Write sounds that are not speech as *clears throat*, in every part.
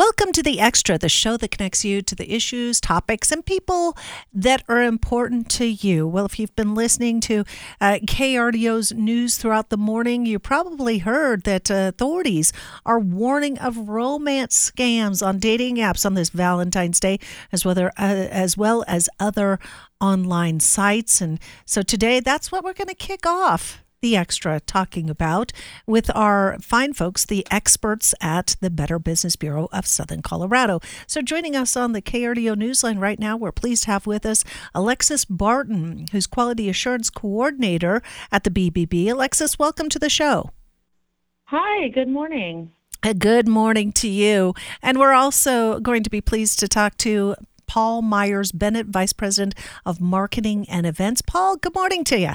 Welcome to The Extra, the show that connects you to the issues, topics, and people that are important to you. Well, if you've been listening to uh, KRDO's news throughout the morning, you probably heard that uh, authorities are warning of romance scams on dating apps on this Valentine's Day, as well, uh, as, well as other online sites. And so today, that's what we're going to kick off the Extra talking about with our fine folks, the experts at the Better Business Bureau of Southern Colorado. So, joining us on the KRDO Newsline right now, we're pleased to have with us Alexxis Barton, who's Quality Assurance Coordinator at the BBB. Alexxis, welcome to the show. Hi, good morning. A good morning to you. And we're also going to be pleased to talk to Paul Myers Bennett, Vice President of Marketing and Events. Paul, good morning to you.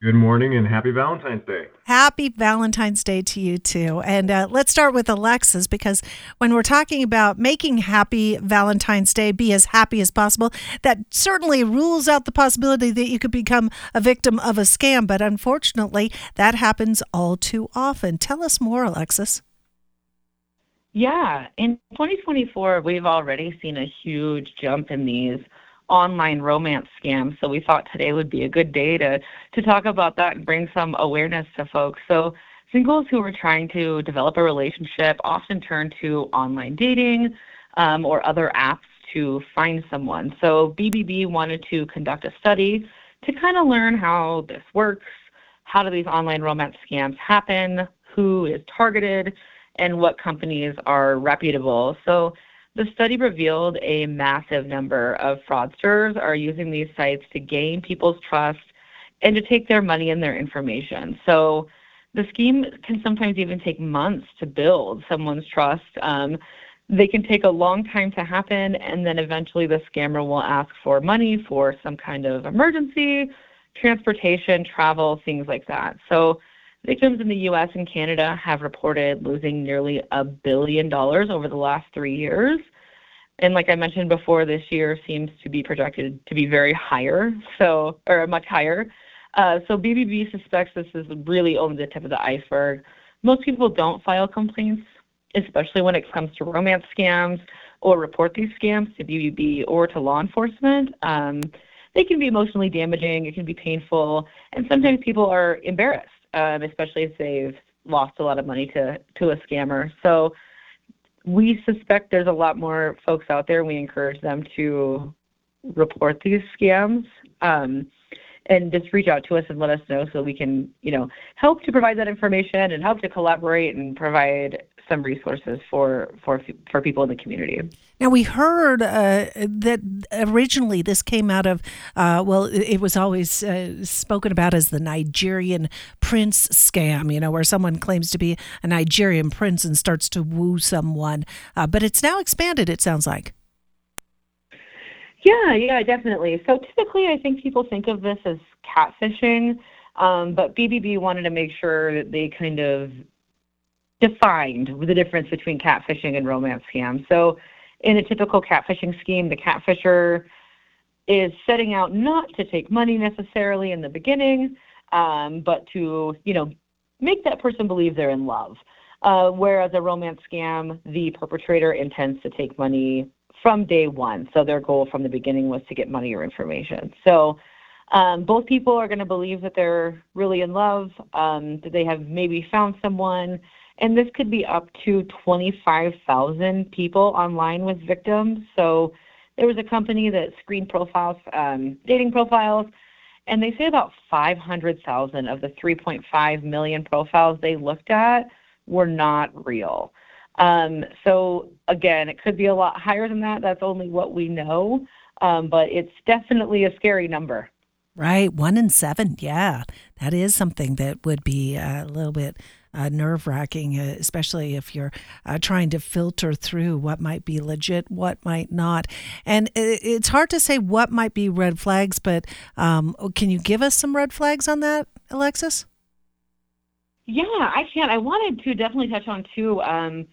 Good morning and happy Valentine's Day. Happy Valentine's Day to you too. And uh, let's start with Alexxis because when we're talking about making happy Valentine's Day be as happy as possible, that certainly rules out the possibility that you could become a victim of a scam. But unfortunately, that happens all too often. Tell us more, Alexxis. Yeah, in 2024, we've already seen a huge jump in these online romance scams. So we thought today would be a good day to, to talk about that and bring some awareness to folks. So singles who are trying to develop a relationship often turn to online dating um, or other apps to find someone. So BBB wanted to conduct a study to kind of learn how this works, how do these online romance scams happen, who is targeted, and what companies are reputable. So the study revealed a massive number of fraudsters are using these sites to gain people's trust and to take their money and their information. So the scheme can sometimes even take months to build someone's trust. Um, they can take a long time to happen, and then eventually the scammer will ask for money for some kind of emergency, transportation, travel, things like that. So victims in the U.S. and Canada have reported losing nearly a billion dollars over the last three years. And like I mentioned before, this year seems to be projected to be very higher, so or much higher. Uh, so BBB suspects this is really only the tip of the iceberg. Most people don't file complaints, especially when it comes to romance scams or report these scams to BBB or to law enforcement. Um, they can be emotionally damaging, it can be painful, and sometimes people are embarrassed, um, especially if they've lost a lot of money to to a scammer. So we suspect there's a lot more folks out there. We encourage them to report these scams um, and just reach out to us and let us know so we can, you know, help to provide that information and help to collaborate and provide some resources for for for people in the community. Now we heard uh, that originally this came out of uh, well, it was always uh, spoken about as the Nigerian prince scam. You know, where someone claims to be a Nigerian prince and starts to woo someone, uh, but it's now expanded. It sounds like. Yeah, yeah, definitely. So typically, I think people think of this as catfishing, um, but BBB wanted to make sure that they kind of defined the difference between catfishing and romance scams. So, in a typical catfishing scheme, the catfisher is setting out not to take money necessarily in the beginning, um, but to you know make that person believe they're in love. Uh, whereas a romance scam, the perpetrator intends to take money from day one. So their goal from the beginning was to get money or information. So um, both people are going to believe that they're really in love, um, that they have maybe found someone, and this could be up to 25,000 people online with victims. So there was a company that screened profiles, um, dating profiles, and they say about 500,000 of the 3.5 million profiles they looked at were not real. Um, so again, it could be a lot higher than that. That's only what we know, um, but it's definitely a scary number. Right, one in seven. Yeah, that is something that would be a little bit uh, nerve wracking, uh, especially if you're uh, trying to filter through what might be legit, what might not. And it's hard to say what might be red flags, but um, can you give us some red flags on that, Alexxis? Yeah, I can. I wanted to definitely touch on two. Um,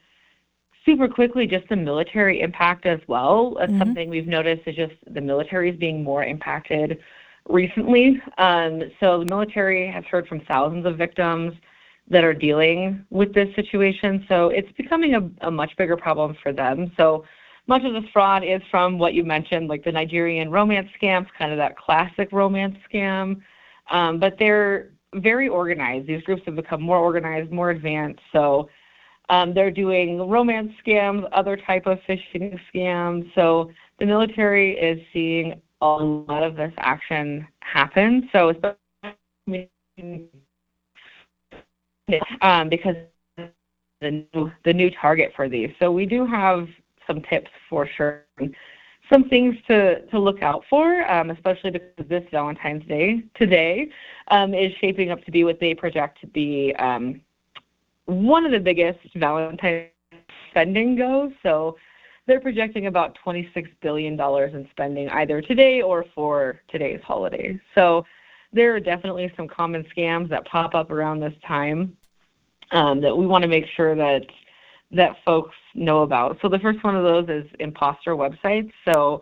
super quickly, just the military impact as well. That's mm-hmm. something we've noticed is just the military is being more impacted recently. Um, so the military has heard from thousands of victims that are dealing with this situation. So it's becoming a, a much bigger problem for them. So much of this fraud is from what you mentioned, like the Nigerian romance scams, kind of that classic romance scam. Um, but they're very organized. These groups have become more organized, more advanced. So um, they're doing romance scams, other type of phishing scams. So the military is seeing a lot of this action happen. So um, because the new, the new target for these. So we do have some tips for sure, some things to, to look out for, um, especially because this Valentine's Day today um, is shaping up to be what they project to be um, one of the biggest Valentine's spending goes. So they're projecting about $26 billion in spending either today or for today's holiday. So there are definitely some common scams that pop up around this time um, that we want to make sure that that folks know about. So the first one of those is imposter websites. So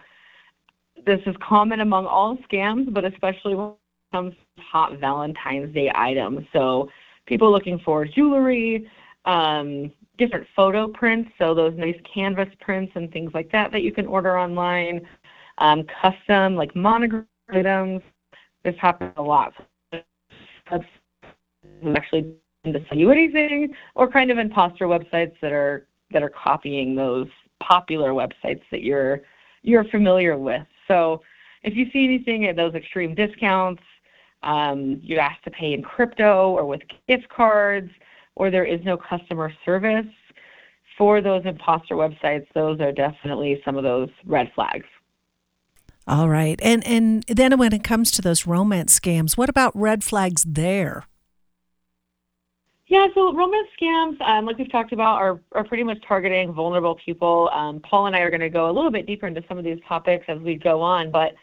this is common among all scams, but especially when it comes to hot Valentine's Day items. So people looking for jewelry, um, different photo prints, so those nice canvas prints and things like that that you can order online, um, custom like monogram items. This happens a lot. Actually to sell you anything, or kind of imposter websites that are that are copying those popular websites that you're you're familiar with. So if you see anything at those extreme discounts, um, you're asked to pay in crypto or with gift cards, or there is no customer service for those imposter websites, those are definitely some of those red flags. All right. And and then when it comes to those romance scams, what about red flags there? Yeah, so romance scams, um, like we've talked about, are, are pretty much targeting vulnerable people. Um, Paul and I are going to go a little bit deeper into some of these topics as we go on, but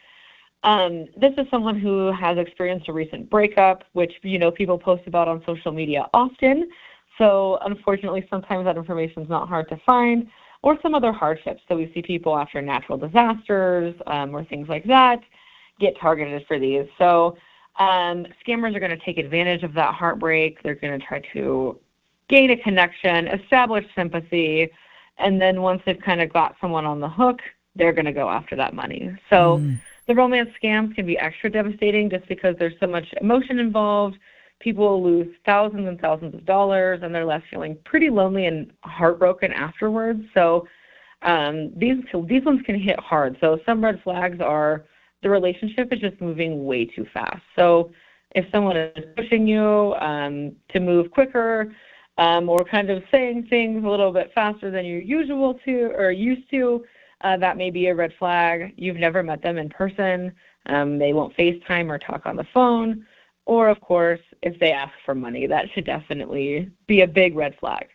um, this is someone who has experienced a recent breakup, which you know people post about on social media often. So unfortunately, sometimes that information is not hard to find, or some other hardships. So we see people after natural disasters um, or things like that get targeted for these. So um, scammers are going to take advantage of that heartbreak. They're going to try to gain a connection, establish sympathy, and then once they've kind of got someone on the hook, they're going to go after that money. So. Mm the romance scams can be extra devastating just because there's so much emotion involved. People lose thousands and thousands of dollars and they're left feeling pretty lonely and heartbroken afterwards. So um, these these ones can hit hard. So some red flags are the relationship is just moving way too fast. So if someone is pushing you um, to move quicker um, or kind of saying things a little bit faster than you're usual to or used to, uh, that may be a red flag. You've never met them in person. Um, they won't FaceTime or talk on the phone. Or, of course, if they ask for money, that should definitely be a big red flag.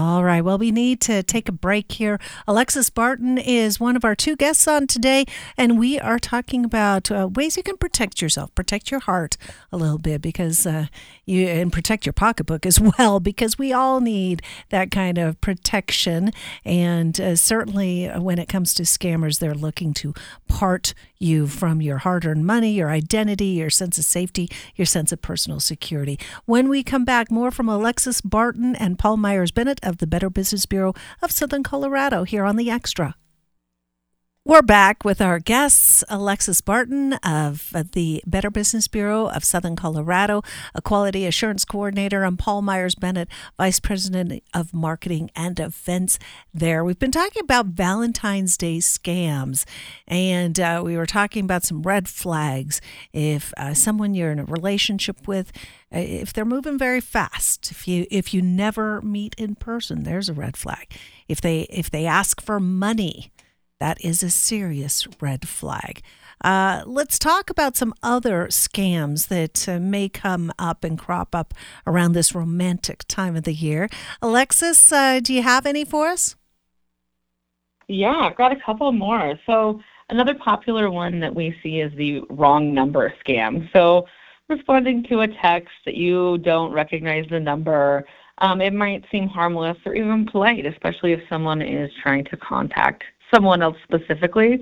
All right. Well, we need to take a break here. Alexxis Barton is one of our two guests on today, and we are talking about uh, ways you can protect yourself, protect your heart a little bit, because uh, you and protect your pocketbook as *laughs* well, because we all need that kind of protection. And uh, certainly, when it comes to scammers, they're looking to part you from your hard-earned money, your identity, your sense of safety, your sense of personal security. When we come back, more from Alexxis Barton and Paul Myers Bennett of the Better Business Bureau of Southern Colorado here on The Extra. We're back with our guests, Alexxis Barton of the Better Business Bureau of Southern Colorado, a quality assurance coordinator, and Paul Myers Bennett, Vice President of Marketing and Events there. We've been talking about Valentine's Day scams, and uh, we were talking about some red flags. If uh, someone you're in a relationship with, uh, if they're moving very fast, if you if you never meet in person, there's a red flag. If they if they ask for money, that is a serious red flag. Uh, let's talk about some other scams that uh, may come up and crop up around this romantic time of the year. Alexxis, uh, do you have any for us? Yeah, I've got a couple more. So, another popular one that we see is the wrong number scam. So, responding to a text that you don't recognize the number, um, it might seem harmless or even polite, especially if someone is trying to contact someone else specifically.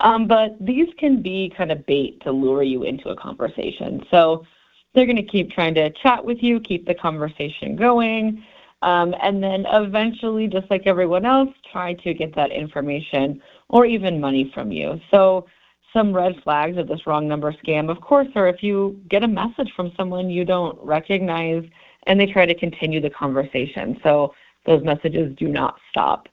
Um, but these can be kind of bait to lure you into a conversation. So they're going to keep trying to chat with you, keep the conversation going, um, and then eventually, just like everyone else, try to get that information or even money from you. So, some red flags of this wrong number scam, of course, are if you get a message from someone you don't recognize and they try to continue the conversation. So, those messages do not stop.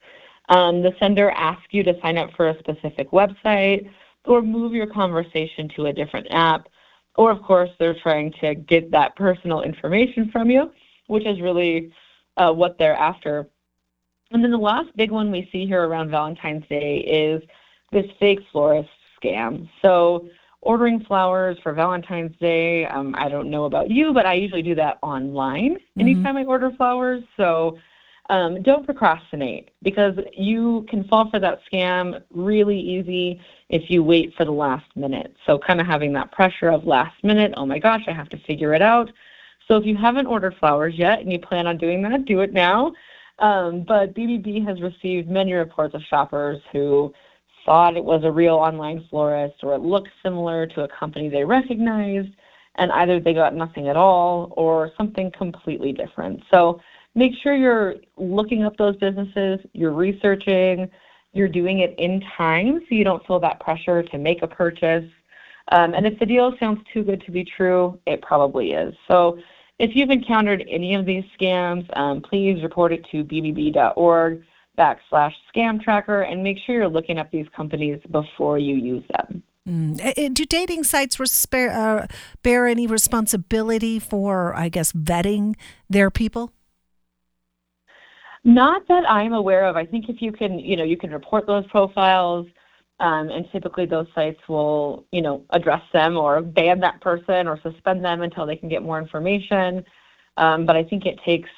Um, the sender asks you to sign up for a specific website or move your conversation to a different app. Or, of course, they're trying to get that personal information from you, which is really uh, what they're after. And then the last big one we see here around Valentine's Day is this fake florist scam. So, ordering flowers for Valentine's Day, um, I don't know about you, but I usually do that online mm-hmm. anytime I order flowers. So, um, don't procrastinate because you can fall for that scam really easy if you wait for the last minute. So, kind of having that pressure of last minute, oh my gosh, I have to figure it out. So, if you haven't ordered flowers yet and you plan on doing that, do it now. Um, but BBB has received many reports of shoppers who thought it was a real online florist or it looked similar to a company they recognized, and either they got nothing at all or something completely different. So, make sure you're looking up those businesses, you're researching, you're doing it in time so you don't feel that pressure to make a purchase. Um, and if the deal sounds too good to be true, it probably is. So if you've encountered any of these scams, um, please report it to bbb.org backslash scam tracker and make sure you're looking up these companies before you use them. Mm. Do dating sites uh, bear any responsibility for, I guess, vetting their people? Not that I'm aware of. I think if you can, you know, you can report those profiles, um, and typically those sites will, you know, address them or ban that person or suspend them until they can get more information. Um, but I think it takes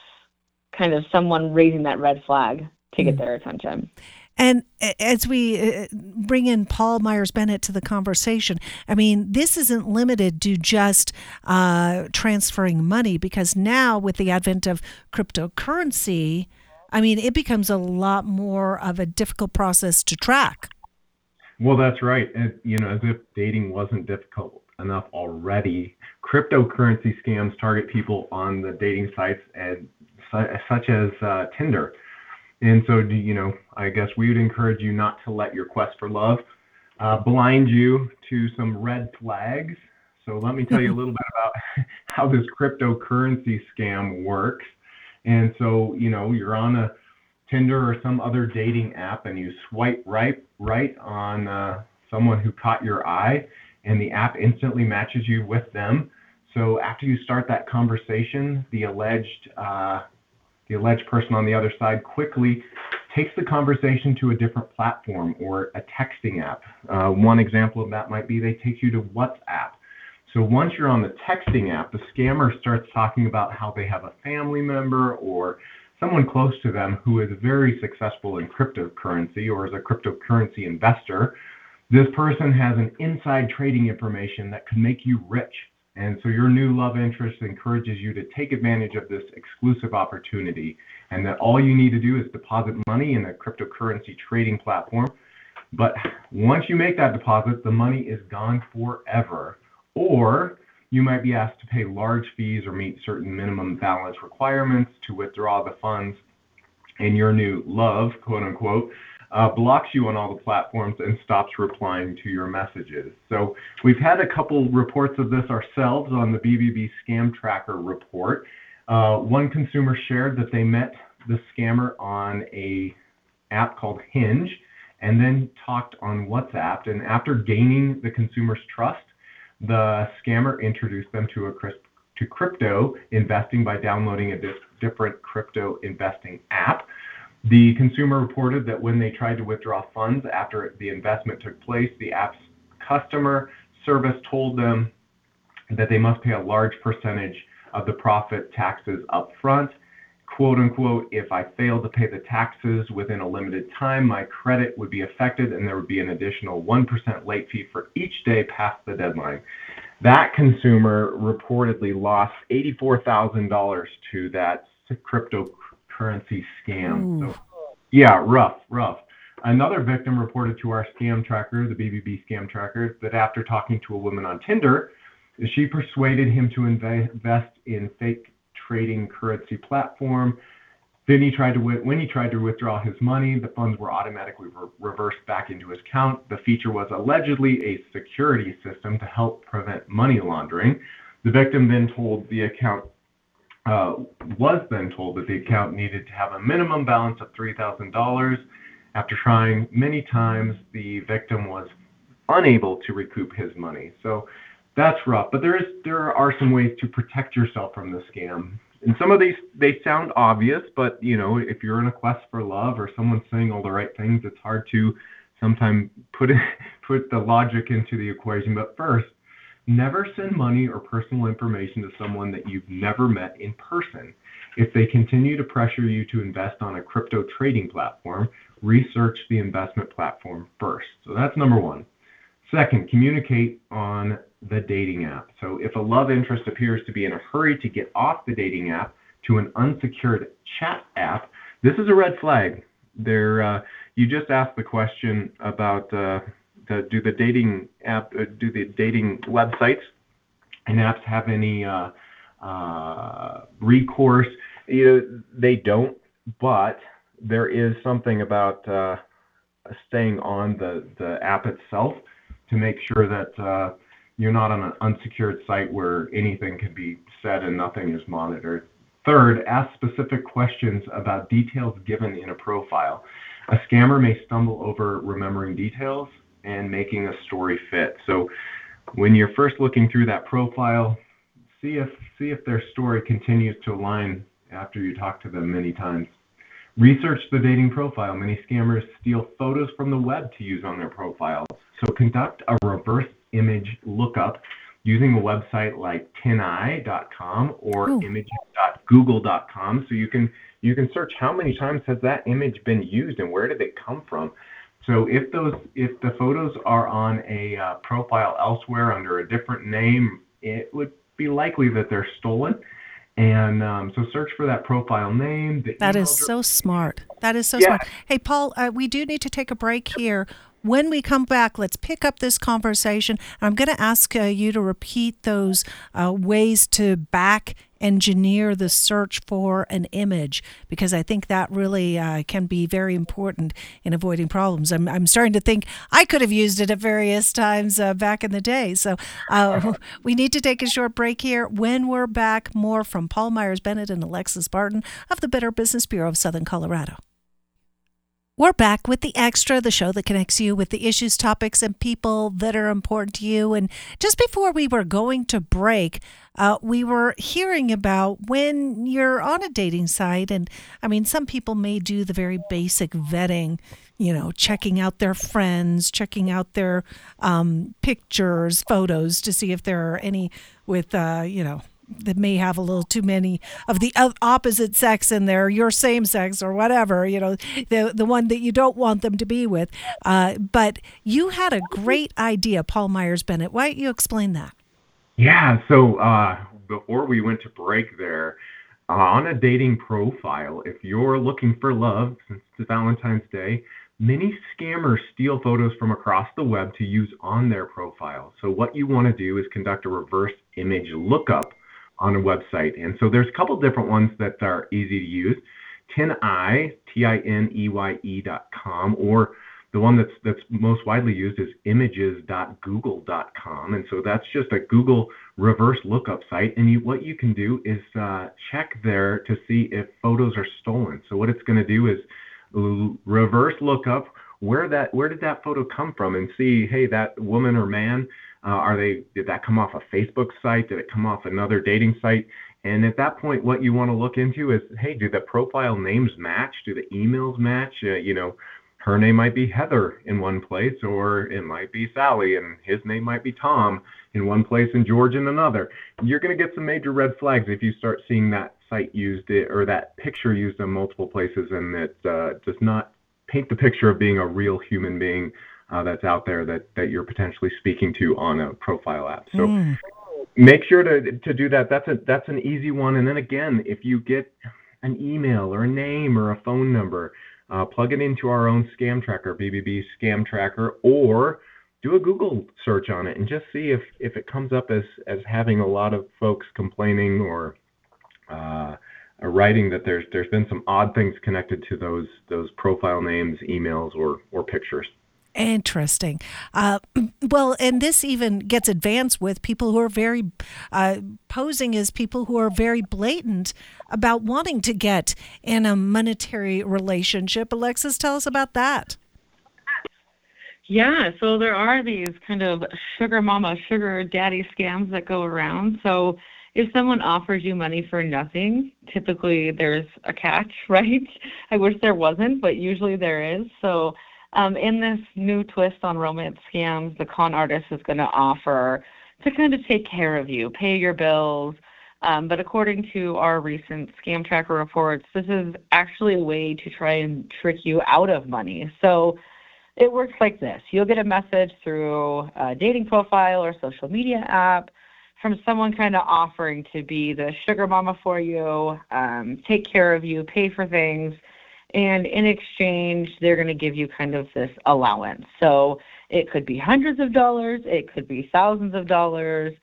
kind of someone raising that red flag to get mm. their attention. And as we uh, bring in Paul Myers Bennett to the conversation, I mean, this isn't limited to just uh, transferring money because now, with the advent of cryptocurrency, I mean, it becomes a lot more of a difficult process to track. Well, that's right. And, you know, as if dating wasn't difficult enough already, cryptocurrency scams target people on the dating sites as, such as uh, Tinder. And so, you know, I guess we would encourage you not to let your quest for love uh, blind you to some red flags. So, let me tell you a little bit about *laughs* how this cryptocurrency scam works. And so, you know, you're on a Tinder or some other dating app and you swipe right right on uh, someone who caught your eye, and the app instantly matches you with them. So after you start that conversation, the alleged uh, the alleged person on the other side quickly takes the conversation to a different platform or a texting app. Uh, one example of that might be they take you to WhatsApp. So once you're on the texting app, the scammer starts talking about how they have a family member or someone close to them who is very successful in cryptocurrency or is a cryptocurrency investor. This person has an inside trading information that could make you rich. And so your new love interest encourages you to take advantage of this exclusive opportunity and that all you need to do is deposit money in a cryptocurrency trading platform. But once you make that deposit, the money is gone forever or you might be asked to pay large fees or meet certain minimum balance requirements to withdraw the funds, and your new love, quote unquote, uh, blocks you on all the platforms and stops replying to your messages. So we've had a couple reports of this ourselves on the BBB Scam Tracker report. Uh, one consumer shared that they met the scammer on a app called Hinge and then talked on WhatsApp. And after gaining the consumer's trust, the scammer introduced them to a to crypto investing by downloading a different crypto investing app. The consumer reported that when they tried to withdraw funds after the investment took place, the app's customer service told them that they must pay a large percentage of the profit taxes up front quote unquote, if I failed to pay the taxes within a limited time, my credit would be affected and there would be an additional 1% late fee for each day past the deadline. That consumer reportedly lost $84,000 to that cryptocurrency scam. So, yeah, rough, rough. Another victim reported to our scam tracker, the BBB scam tracker, that after talking to a woman on Tinder She persuaded him to invest in fake trading currency platform. Then he tried to when he tried to withdraw his money, the funds were automatically re- reversed back into his account. The feature was allegedly a security system to help prevent money laundering. The victim then told the account uh, was then told that the account needed to have a minimum balance of $3,000. After trying many times, the victim was unable to recoup his money. So that's rough. But there is there are some ways to protect yourself from the scam. And some of these they sound obvious, but you know, if you're in a quest for love or someone's saying all the right things, it's hard to sometimes put it, *laughs* put the logic into the equation. But first, never send money or personal information to someone that you've never met in person. If they continue to pressure you to invest on a crypto trading platform, research the investment platform first. So that's number one. Second, communicate on the dating app. So if a love interest appears to be in a hurry to get off the dating app to an unsecured chat app, this is a red flag. There, uh, you just asked the question about uh, the, do the dating app, uh, do the dating websites and apps have any uh, uh, recourse? You know, they don't, but there is something about uh, staying on the, the app itself to make sure that you're not on an unsecured site where anything can be said and nothing is monitored. Third, ask specific questions about details given in a profile. A scammer may stumble over remembering details and making a story fit. So when you're first looking through that profile, see if see if their story continues to align after you talk to them many times. Research the dating profile. Many scammers steal photos from the web to use on their profiles. So conduct a reverse image lookup using a website like tineye.com or Ooh. images.google.com so you can you can search how many times has that image been used and where did it come from so if those if the photos are on a uh, profile elsewhere under a different name it would be likely that they're stolen and um, so search for that profile name. That is so smart. That is so yeah. smart. Hey, Paul, uh, we do need to take a break here. When we come back, let's pick up this conversation. I'm going to ask uh, you to repeat those uh, ways to back engineer the search for an image because I think that really uh, can be very important in avoiding problems. I'm, I'm starting to think I could have used it at various times uh, back in the day. So uh, *laughs* we need to take a short break here. When we're back, more from Paul Myers Bennett and Alexxis Barton of the Better Business Bureau of Southern Colorado. We're back with the extra, the show that connects you with the issues, topics, and people that are important to you. And just before we were going to break, uh, we were hearing about when you're on a dating site. And I mean, some people may do the very basic vetting, you know, checking out their friends, checking out their um, pictures, photos to see if there are any with, uh, you know, that may have a little too many of the opposite sex in there, your same sex or whatever, you know, the the one that you don't want them to be with. Uh, but you had a great idea, Paul Myers Bennett. Why don't you explain that? Yeah. So uh, before we went to break there, uh, on a dating profile, if you're looking for love since it's Valentine's Day, many scammers steal photos from across the web to use on their profile. So what you want to do is conduct a reverse image lookup on a website. And so there's a couple different ones that are easy to use. Tineye, T-I-N-E-Y-E dot com, or the one that's that's most widely used is images.google.com. And so that's just a Google reverse lookup site. And you, what you can do is uh, check there to see if photos are stolen. So what it's going to do is reverse lookup where that where did that photo come from and see hey that woman or man uh, are they did that come off a Facebook site? Did it come off another dating site? And at that point, what you want to look into is, hey, do the profile names match? Do the emails match? Uh, you know, her name might be Heather in one place, or it might be Sally, and his name might be Tom in one place and George in another. You're going to get some major red flags if you start seeing that site used it or that picture used in multiple places, and it uh, does not paint the picture of being a real human being uh, that's out there that that you're potentially speaking to on a profile app. So mm. make sure to to do that. That's a that's an easy one. And then again, if you get an email or a name or a phone number, uh, plug it into our own scam tracker, BBB Scam Tracker, or do a Google search on it and just see if, if it comes up as, as having a lot of folks complaining or uh, writing that there's there's been some odd things connected to those those profile names, emails, or or pictures. Interesting. Uh, *clears throat* well, and this even gets advanced with people who are very uh, posing as people who are very blatant about wanting to get in a monetary relationship. Alexxis, tell us about that. Yeah, so there are these kind of sugar mama, sugar daddy scams that go around. So if someone offers you money for nothing, typically there's a catch, *laughs* right? I wish there wasn't, but usually there is. So um, in this new twist on romance scams, the con artist is going to offer to kind of take care of you, pay your bills. Um, but according to our recent scam tracker reports, this is actually a way to try and trick you out of money. So it works like this you'll get a message through a dating profile or social media app from someone kind of offering to be the sugar mama for you, um, take care of you, pay for things and in exchange they're going to give you kind of this allowance. So it could be hundreds of dollars it could be thousands of dollars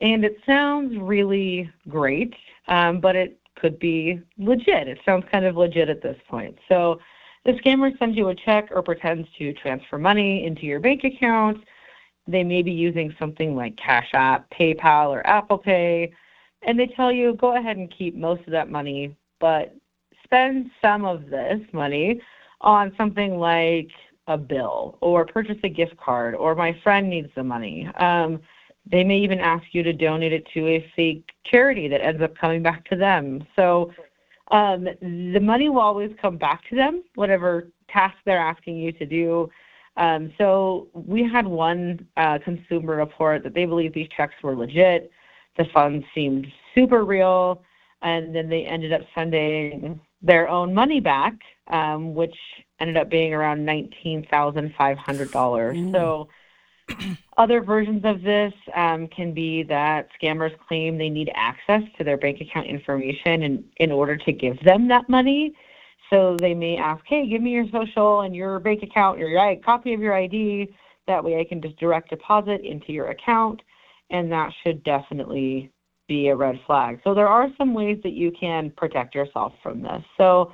and it sounds really great um, but it could be legit. It sounds kind of legit at this point. So the scammer sends you a check or pretends to transfer money into your bank account they may be using something like cash app paypal or apple pay and they tell you go ahead and keep most of that money but spend some of this money on something like a bill or purchase a gift card or my friend needs the money. Um, they may even ask you to donate it to a fake charity that ends up coming back to them. So um, the money will always come back to them, whatever task they're asking you to do. Um, so we had one uh, consumer report that they believe these checks were legit. The funds seemed super real, and then they ended up sending their own money back, um, which ended up being around nineteen thousand five hundred dollars. Mm. So. Other versions of this um, can be that scammers claim they need access to their bank account information in, in order to give them that money. So they may ask, hey, give me your social and your bank account, your copy of your ID. That way I can just direct deposit into your account. And that should definitely be a red flag. So there are some ways that you can protect yourself from this. So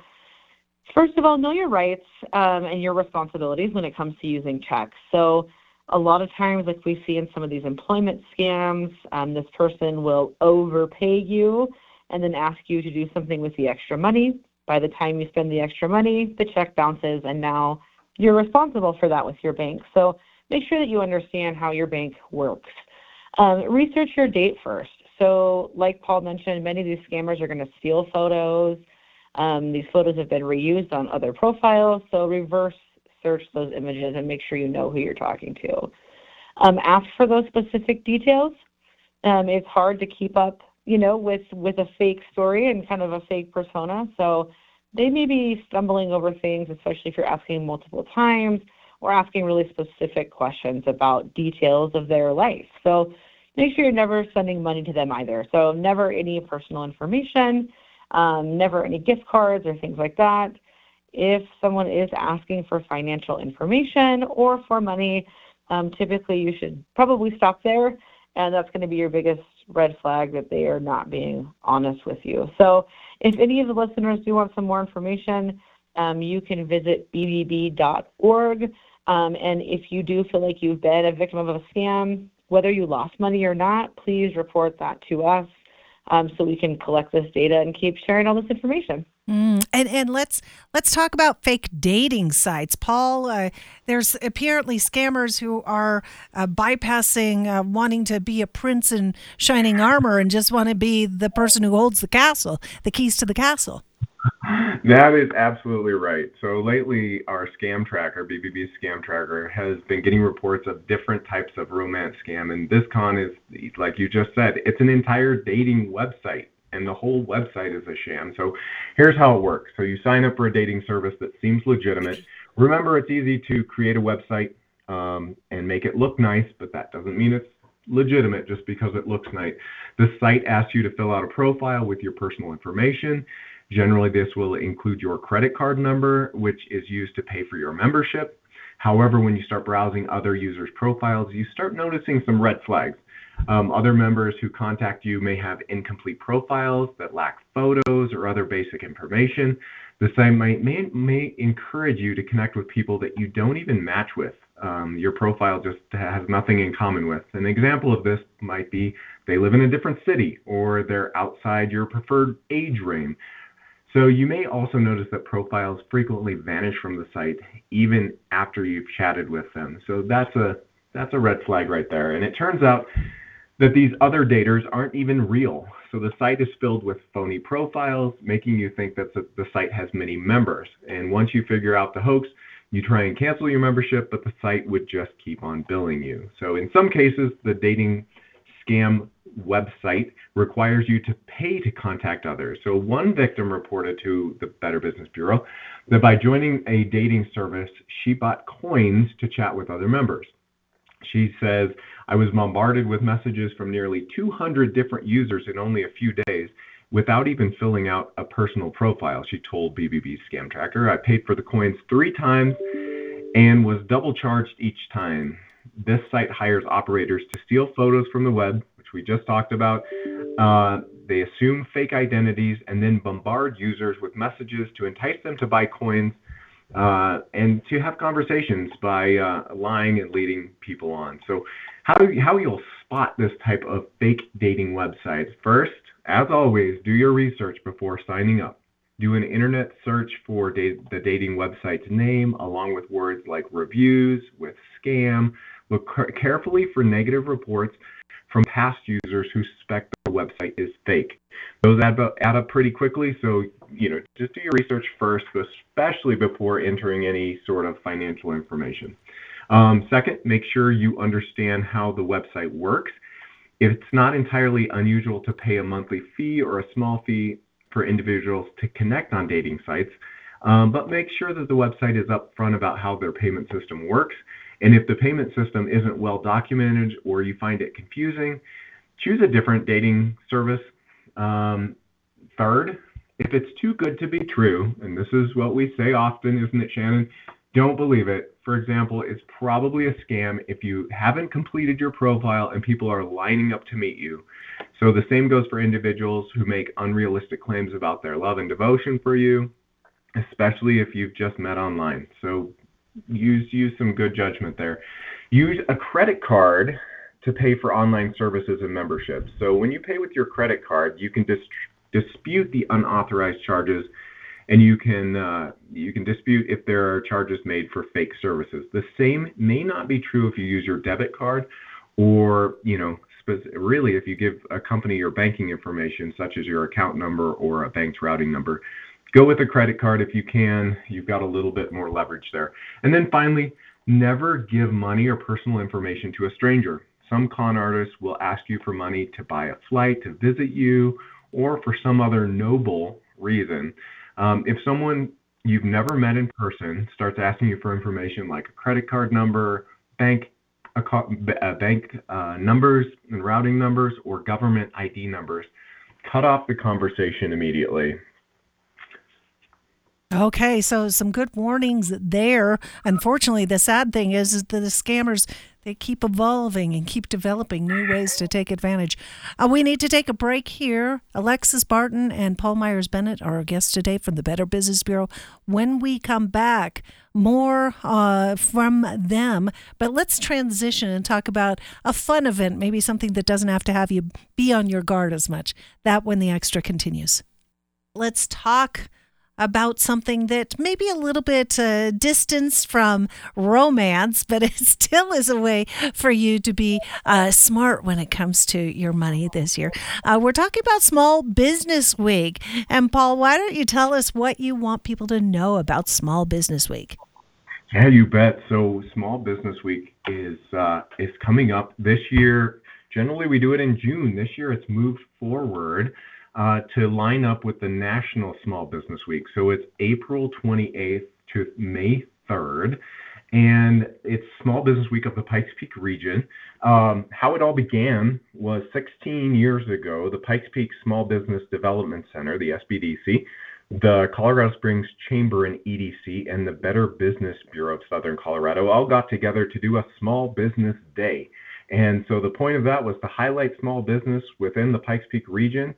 first of all, know your rights um, and your responsibilities when it comes to using checks. So a lot of times, like we see in some of these employment scams, um, this person will overpay you and then ask you to do something with the extra money. By the time you spend the extra money, the check bounces, and now you're responsible for that with your bank. So make sure that you understand how your bank works. Um, research your date first. So, like Paul mentioned, many of these scammers are going to steal photos. Um, these photos have been reused on other profiles, so reverse search those images and make sure you know who you're talking to. Um, ask for those specific details. Um, it's hard to keep up, you know, with with a fake story and kind of a fake persona. So they may be stumbling over things, especially if you're asking multiple times or asking really specific questions about details of their life. So make sure you're never sending money to them either. So never any personal information, um, never any gift cards or things like that. If someone is asking for financial information or for money, um, typically you should probably stop there, and that's going to be your biggest red flag that they are not being honest with you. So if any of the listeners do want some more information, um, you can visit bbb.org. Um, and if you do feel like you've been a victim of a scam, whether you lost money or not, please report that to us um, so we can collect this data and keep sharing all this information. Mm, and and let's let's talk about fake dating sites, Paul. Uh, there's apparently scammers who are uh, bypassing uh, wanting to be a prince in shining armor and just want to be the person who holds the castle, the keys to the castle. *laughs* That is absolutely right. So lately, our scam tracker, BBB scam tracker, has been getting reports of different types of romance scam. And this con is, like you just said, it's an entire dating website, and the whole website is a sham. So here's how it works. So you sign up for a dating service that seems legitimate. Remember, it's easy to create a website um, and make it look nice, but that doesn't mean it's legitimate just because it looks nice. The site asks you to fill out a profile with your personal information Generally, this will include your credit card number, which is used to pay for your membership. However, when you start browsing other users' profiles, you start noticing some red flags. Um, other members who contact you may have incomplete profiles that lack photos or other basic information. The site might, may, may encourage you to connect with people that you don't even match with. Um, your profile just has nothing in common with. An example of this might be they live in a different city or they're outside your preferred age range. So you may also notice that profiles frequently vanish from the site even after you've chatted with them. So that's a that's a red flag right there. And it turns out that these other daters aren't even real. So the site is filled with phony profiles, making you think that the site has many members. And once you figure out the hoax, you try and cancel your membership, but the site would just keep on billing you. So in some cases, the dating scam website requires you to pay to contact others. So one victim reported to the Better Business Bureau that by joining a dating service, she bought coins to chat with other members. She says, I was bombarded with messages from nearly 200 different users in only a few days without even filling out a personal profile, she told BBB Scam Tracker. I paid for the coins three times and was double charged each time. This site hires operators to steal photos from the web, which we just talked about. Uh, they assume fake identities and then bombard users with messages to entice them to buy coins uh, and to have conversations by uh, lying and leading people on. So, how do you, how you'll spot this type of fake dating website? First, as always, do your research before signing up. Do an internet search for da- the dating website's name, along with words like reviews, with scam. Look carefully for negative reports from past users who suspect the website is fake. Those add up, add up pretty quickly, so you know just do your research first, especially before entering any sort of financial information. Um, second, make sure you understand how the website works. It's not entirely unusual to pay a monthly fee or a small fee for individuals to connect on dating sites, um, but make sure that the website is upfront about how their payment system works. And if the payment system isn't well documented or you find it confusing, choose a different dating service. Um, third, if it's too good to be true, and this is what we say often, isn't it, Shannon? Don't believe it. For example, it's probably a scam if you haven't completed your profile and people are lining up to meet you. So the same goes for individuals who make unrealistic claims about their love and devotion for you, especially if you've just met online. So use use some good judgment there. Use a credit card to pay for online services and memberships. So when you pay with your credit card, you can dis- dispute the unauthorized charges and you can uh, you can dispute if there are charges made for fake services. The same may not be true if you use your debit card, or you know, really if you give a company your banking information, such as your account number or a bank's routing number. Go with a credit card if you can. You've got a little bit more leverage there. And then finally, never give money or personal information to a stranger. Some con artists will ask you for money to buy a flight to visit you or for some other noble reason. Um, if someone you've never met in person starts asking you for information like a credit card number, bank uh, bank uh, numbers and routing numbers, or government ID numbers, cut off the conversation immediately. Okay, so some good warnings there. Unfortunately, the sad thing is, is that the scammers they keep evolving and keep developing new ways to take advantage. Uh, we need to take a break here. Alexxis Barton and Paul Myers Bennett are our guests today from the Better Business Bureau. When we come back, more uh, from them. But let's transition and talk about a fun event, maybe something that doesn't have to have you be on your guard as much. That when the extra continues. Let's talk about something that may be a little bit uh, distanced from romance, but it *laughs* still is a way for you to be uh, smart when it comes to your money this year. Uh, we're talking about Small Business Week. And Paul, why don't you tell us what you want people to know about Small Business Week? Yeah, you bet. So Small Business Week is uh, is coming up this year. Generally, we do it in June. This year, it's moved forward uh, to line up with the National Small Business Week. So it's April 28th to May 3rd, and it's Small Business Week of the Pikes Peak region. Um, how it all began was 16 years ago, the Pikes Peak Small Business Development Center, the SBDC, the Colorado Springs Chamber and EDC and the Better Business Bureau of Southern Colorado all got together to do a small business day. And so the point of that was to highlight small business within the Pikes Peak region.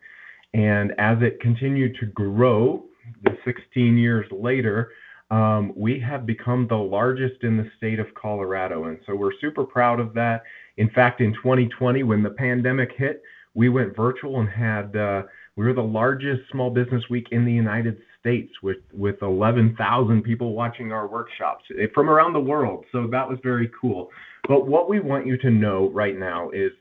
And as it continued to grow, the 16 years later, um, we have become the largest in the state of Colorado. And so we're super proud of that. In fact, in 2020, when the pandemic hit, we went virtual and had uh, we were the largest small business week in the United States with with 11,000 people watching our workshops eh, from around the world. So that was very cool. But what we want you to know right now is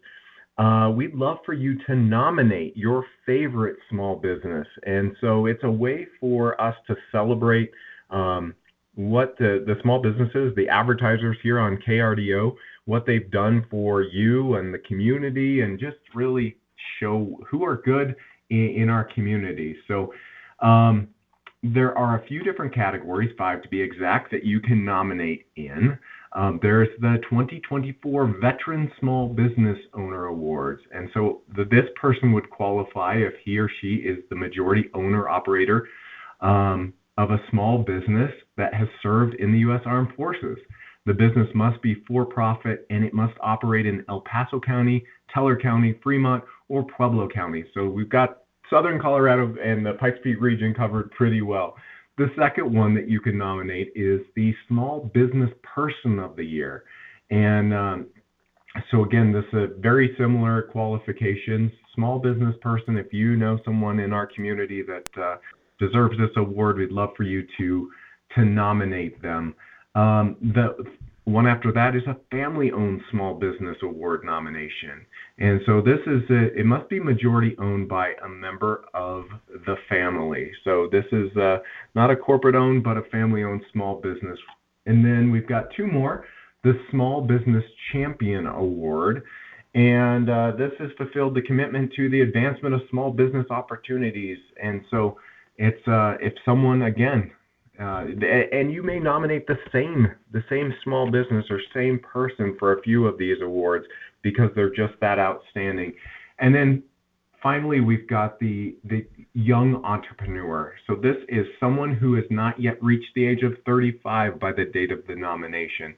uh, we'd love for you to nominate your favorite small business. And so it's a way for us to celebrate um, what the, the small businesses, the advertisers here on KRDO, what they've done for you and the community, and just really show who are good in, in our community. So um, there are a few different categories, five to be exact, that you can nominate in. Um, there's the 2024 Veteran Small Business Owner Awards. And so the, this person would qualify if he or she is the majority owner operator um, of a small business that has served in the U.S. Armed Forces. The business must be for profit and it must operate in El Paso County, Teller County, Fremont, or Pueblo County. So we've got Southern Colorado and the Pikes Peak region covered pretty well. The second one that you can nominate is the Small Business Person of the Year. And um, so, again, this is a very similar qualifications. Small business person, if you know someone in our community that uh, deserves this award, we'd love for you to, to nominate them. Um, the one after that is a family owned small business award nomination. And so this is a, it must be majority owned by a member of the family. So this is uh, not a corporate owned, but a family owned small business. And then we've got two more the Small Business Champion Award. And uh, this has fulfilled the commitment to the advancement of small business opportunities. And so it's uh, if someone again uh, and you may nominate the same the same small business or same person for a few of these awards because they're just that outstanding. And then finally, we've got the the young entrepreneur. So this is someone who has not yet reached the age of 35 by the date of the nomination.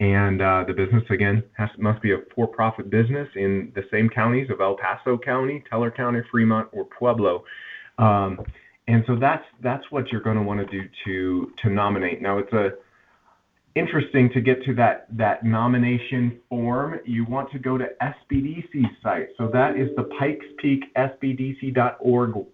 And uh, the business again has, must be a for-profit business in the same counties of El Paso County, Teller County, Fremont, or Pueblo. Um, and so that's that's what you're going to want to do to to nominate. Now it's a interesting to get to that that nomination form. You want to go to SBDC's site. So that is the Pikes Peak SBDC.org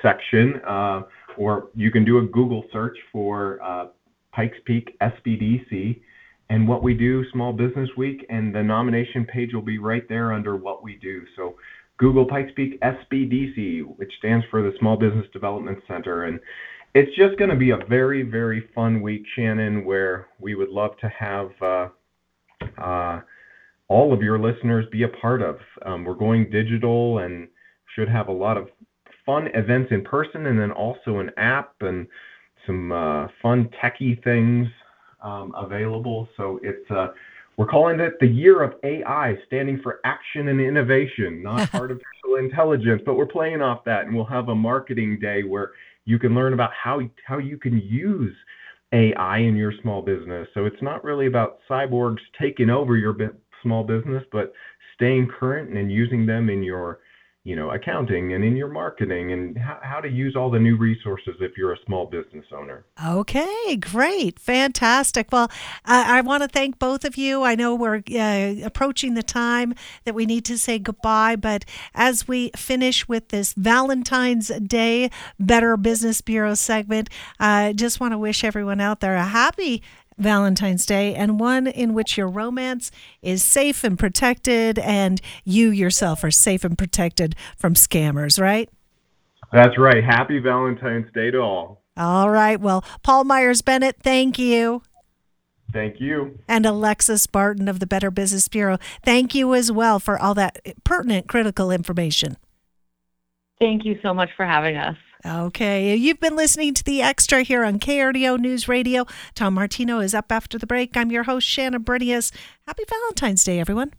section, uh, or you can do a Google search for uh, Pikes Peak SBDC. And what we do, Small Business Week, and the nomination page will be right there under what we do. So Google Pikes Peak SBDC, which stands for the Small Business Development Center. And it's just going to be a very, very fun week, Shannon, where we would love to have uh, uh, all of your listeners be a part of. Um, we're going digital and should have a lot of fun events in person and then also an app and some uh, fun techie things um, available. So it's uh, we're calling it the year of AI, standing for action and innovation, not *laughs* artificial intelligence. But we're playing off that, and we'll have a marketing day where you can learn about how how you can use AI in your small business. So it's not really about cyborgs taking over your small business, but staying current and using them in your you know, accounting and in your marketing and how, how to use all the new resources if you're a small business owner. Okay, great. Fantastic. Well, I, I want to thank both of you. I know we're uh, approaching the time that we need to say goodbye, but as we finish with this Valentine's Day Better Business Bureau segment, I just want to wish everyone out there a happy Valentine's Day and one in which your romance is safe and protected and you yourself are safe and protected from scammers, right? That's right. Happy Valentine's Day to all. All right. Well, Paul Myers Bennett, thank you. Thank you. And Alexxis Barton of the Better Business Bureau, thank you as well for all that pertinent, critical information. Thank you so much for having us. Okay, you've been listening to the Extra here on KRDO News Radio. Tom Martino is up after the break. I'm your host, Shannon Brinias. Happy Valentine's Day, everyone.